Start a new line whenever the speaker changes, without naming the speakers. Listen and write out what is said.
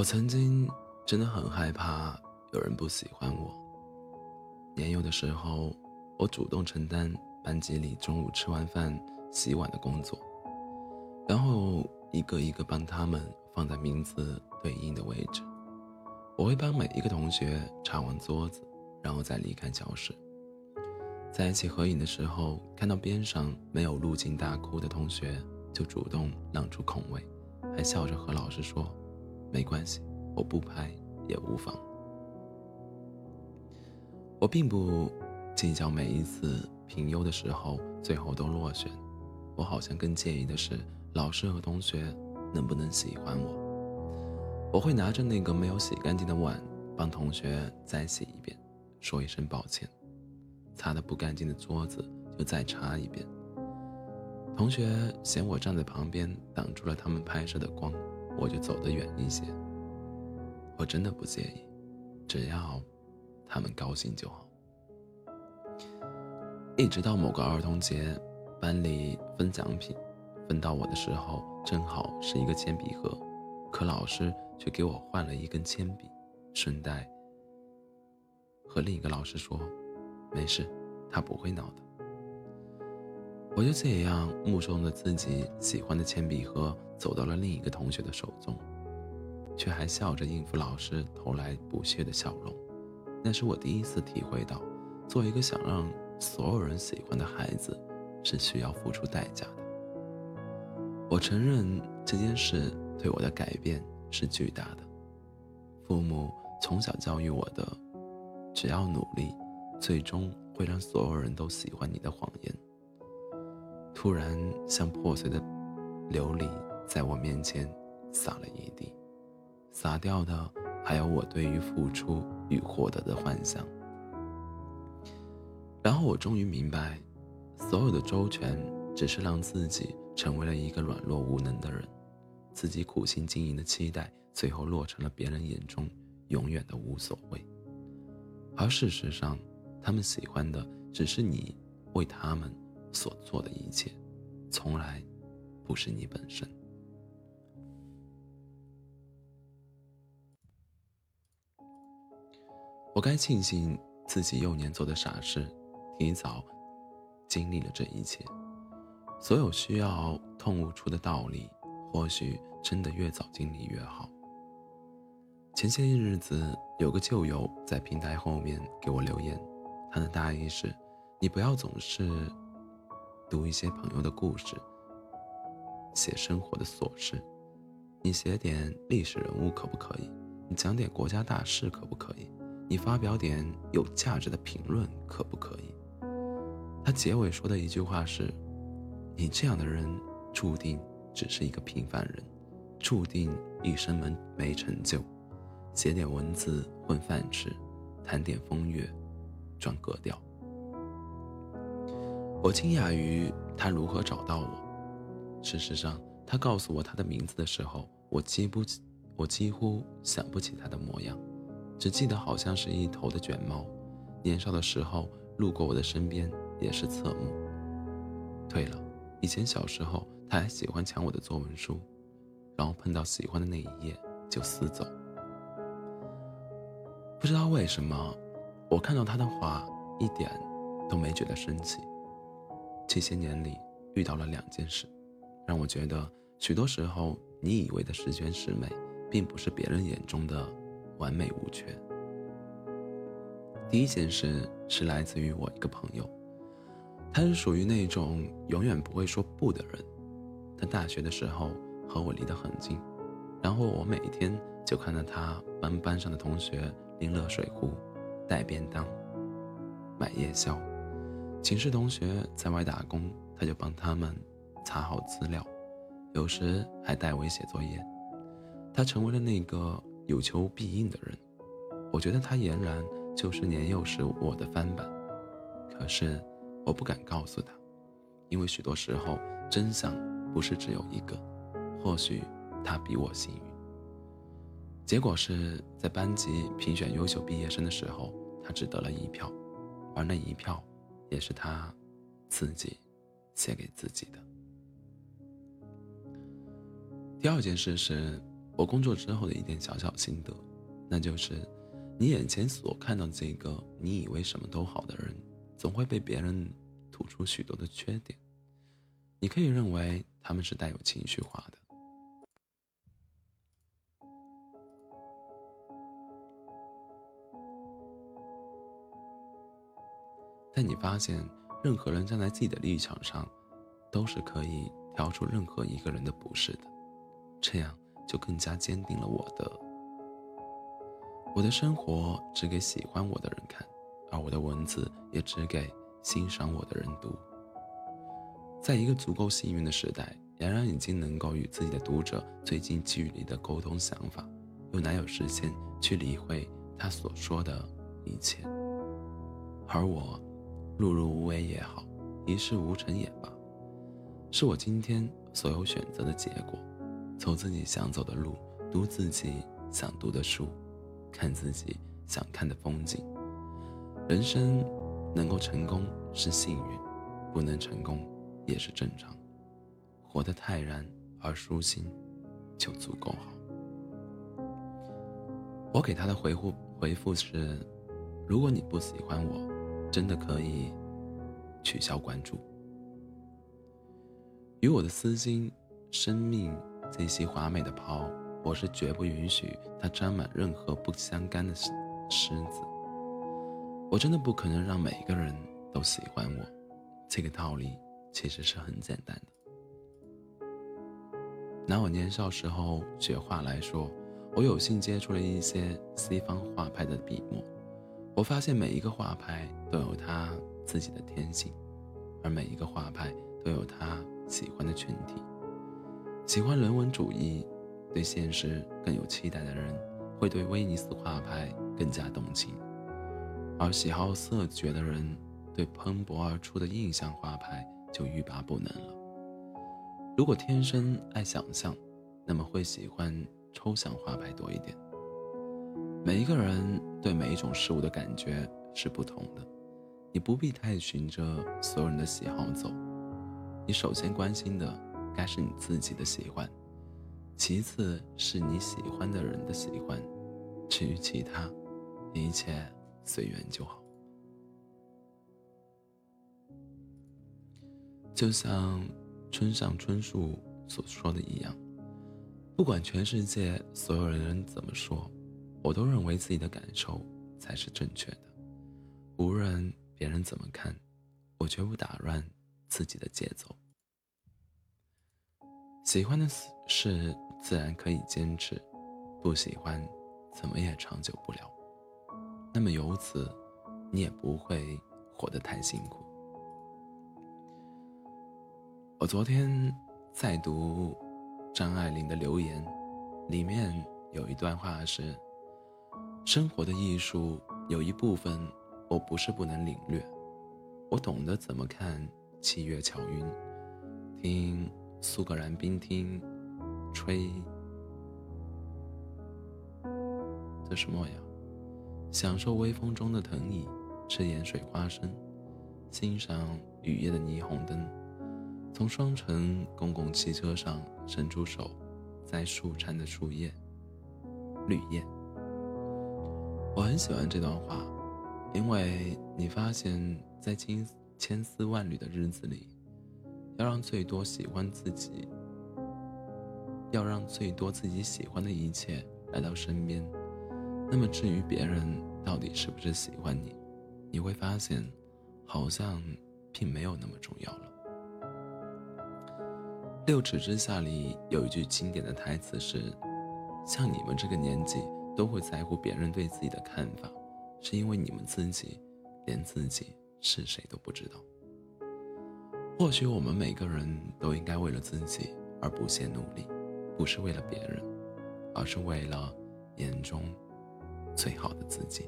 我曾经真的很害怕有人不喜欢我。年幼的时候，我主动承担班级里中午吃完饭洗碗的工作，然后一个一个帮他们放在名字对应的位置。我会帮每一个同学擦完桌子，然后再离开教室。在一起合影的时候，看到边上没有入镜大哭的同学，就主动让出空位，还笑着和老师说。没关系，我不拍也无妨。我并不计较每一次评优的时候最后都落选，我好像更介意的是老师和同学能不能喜欢我。我会拿着那个没有洗干净的碗，帮同学再洗一遍，说一声抱歉；擦得不干净的桌子就再擦一遍。同学嫌我站在旁边挡住了他们拍摄的光。我就走得远一些。我真的不介意，只要他们高兴就好。一直到某个儿童节，班里分奖品，分到我的时候正好是一个铅笔盒，可老师却给我换了一根铅笔，顺带和另一个老师说：“没事，他不会闹的。”我就这样目送着自己喜欢的铅笔盒走到了另一个同学的手中，却还笑着应付老师投来不屑的笑容。那是我第一次体会到，做一个想让所有人喜欢的孩子，是需要付出代价的。我承认这件事对我的改变是巨大的。父母从小教育我的，只要努力，最终会让所有人都喜欢你的谎言。突然像破碎的琉璃，在我面前洒了一地，洒掉的还有我对于付出与获得的幻想。然后我终于明白，所有的周全只是让自己成为了一个软弱无能的人，自己苦心经营的期待，最后落成了别人眼中永远的无所谓。而事实上，他们喜欢的只是你为他们。所做的一切，从来不是你本身。我该庆幸自己幼年做的傻事，提早经历了这一切。所有需要痛悟出的道理，或许真的越早经历越好。前些日子，有个旧友在平台后面给我留言，他的大意是：你不要总是。读一些朋友的故事，写生活的琐事，你写点历史人物可不可以？你讲点国家大事可不可以？你发表点有价值的评论可不可以？他结尾说的一句话是：“你这样的人注定只是一个平凡人，注定一生没没成就，写点文字混饭吃，谈点风月赚格调。”我惊讶于他如何找到我。事实上，他告诉我他的名字的时候，我几不，我几乎想不起他的模样，只记得好像是一头的卷毛。年少的时候路过我的身边也是侧目。对了，以前小时候他还喜欢抢我的作文书，然后碰到喜欢的那一页就撕走。不知道为什么，我看到他的话一点都没觉得生气。这些年里遇到了两件事，让我觉得许多时候你以为的十全十美，并不是别人眼中的完美无缺。第一件事是来自于我一个朋友，他是属于那种永远不会说不的人。他大学的时候和我离得很近，然后我每天就看到他帮班上的同学拎热水壶、带便当、买夜宵。寝室同学在外打工，他就帮他们查好资料，有时还代为写作业。他成为了那个有求必应的人。我觉得他俨然就是年幼时我的翻版。可是我不敢告诉他，因为许多时候真相不是只有一个。或许他比我幸运。结果是在班级评选优秀毕业生的时候，他只得了一票，而那一票。也是他自己写给自己的。第二件事是，我工作之后的一点小小心得，那就是，你眼前所看到这个你以为什么都好的人，总会被别人吐出许多的缺点。你可以认为他们是带有情绪化的，但你发现，任何人站在自己的立场上，都是可以挑出任何一个人的不是的，这样就更加坚定了我的。我的生活只给喜欢我的人看，而我的文字也只给欣赏我的人读。在一个足够幸运的时代，俨然已经能够与自己的读者最近距离的沟通想法，又哪有时间去理会他所说的一切？而我，碌碌无为也好，一事无成也罢，是我今天所有选择的结果。走自己想走的路，读自己想读的书，看自己想看的风景。人生能够成功是幸运，不能成功。也是正常，活得泰然而舒心，就足够好。我给他的回复回复是：如果你不喜欢我，真的可以取消关注。与我的丝巾、生命这些华美的袍，我是绝不允许它沾满任何不相干的虱子。我真的不可能让每个人都喜欢我，这个道理。其实是很简单的。拿我年少时候学画来说，我有幸接触了一些西方画派的笔墨。我发现每一个画派都有他自己的天性，而每一个画派都有他喜欢的群体。喜欢人文主义、对现实更有期待的人，会对威尼斯画派更加动情；而喜好色觉的人，对喷薄而出的印象画派。就欲罢不能了。如果天生爱想象，那么会喜欢抽象画派多一点。每一个人对每一种事物的感觉是不同的，你不必太循着所有人的喜好走。你首先关心的该是你自己的喜欢，其次是你喜欢的人的喜欢，至于其他，一切随缘就好。就像村上春树所说的一样，不管全世界所有人怎么说，我都认为自己的感受才是正确的。无论别人怎么看，我绝不打乱自己的节奏。喜欢的事自然可以坚持，不喜欢怎么也长久不了。那么由此，你也不会活得太辛苦。我昨天在读张爱玲的留言，里面有一段话是：“生活的艺术有一部分，我不是不能领略，我懂得怎么看七月巧云，听苏格兰冰厅吹，这什么呀？享受微风中的藤椅，吃盐水花生，欣赏雨夜的霓虹灯。”从双层公共汽车上伸出手，摘树缠的树叶、绿叶。我很喜欢这段话，因为你发现，在千千丝万缕的日子里，要让最多喜欢自己，要让最多自己喜欢的一切来到身边。那么，至于别人到底是不是喜欢你，你会发现，好像并没有那么重要了。六尺之下里有一句经典的台词是：“像你们这个年纪都会在乎别人对自己的看法，是因为你们自己连自己是谁都不知道。”或许我们每个人都应该为了自己而不懈努力，不是为了别人，而是为了眼中最好的自己。